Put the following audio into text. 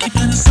Keep on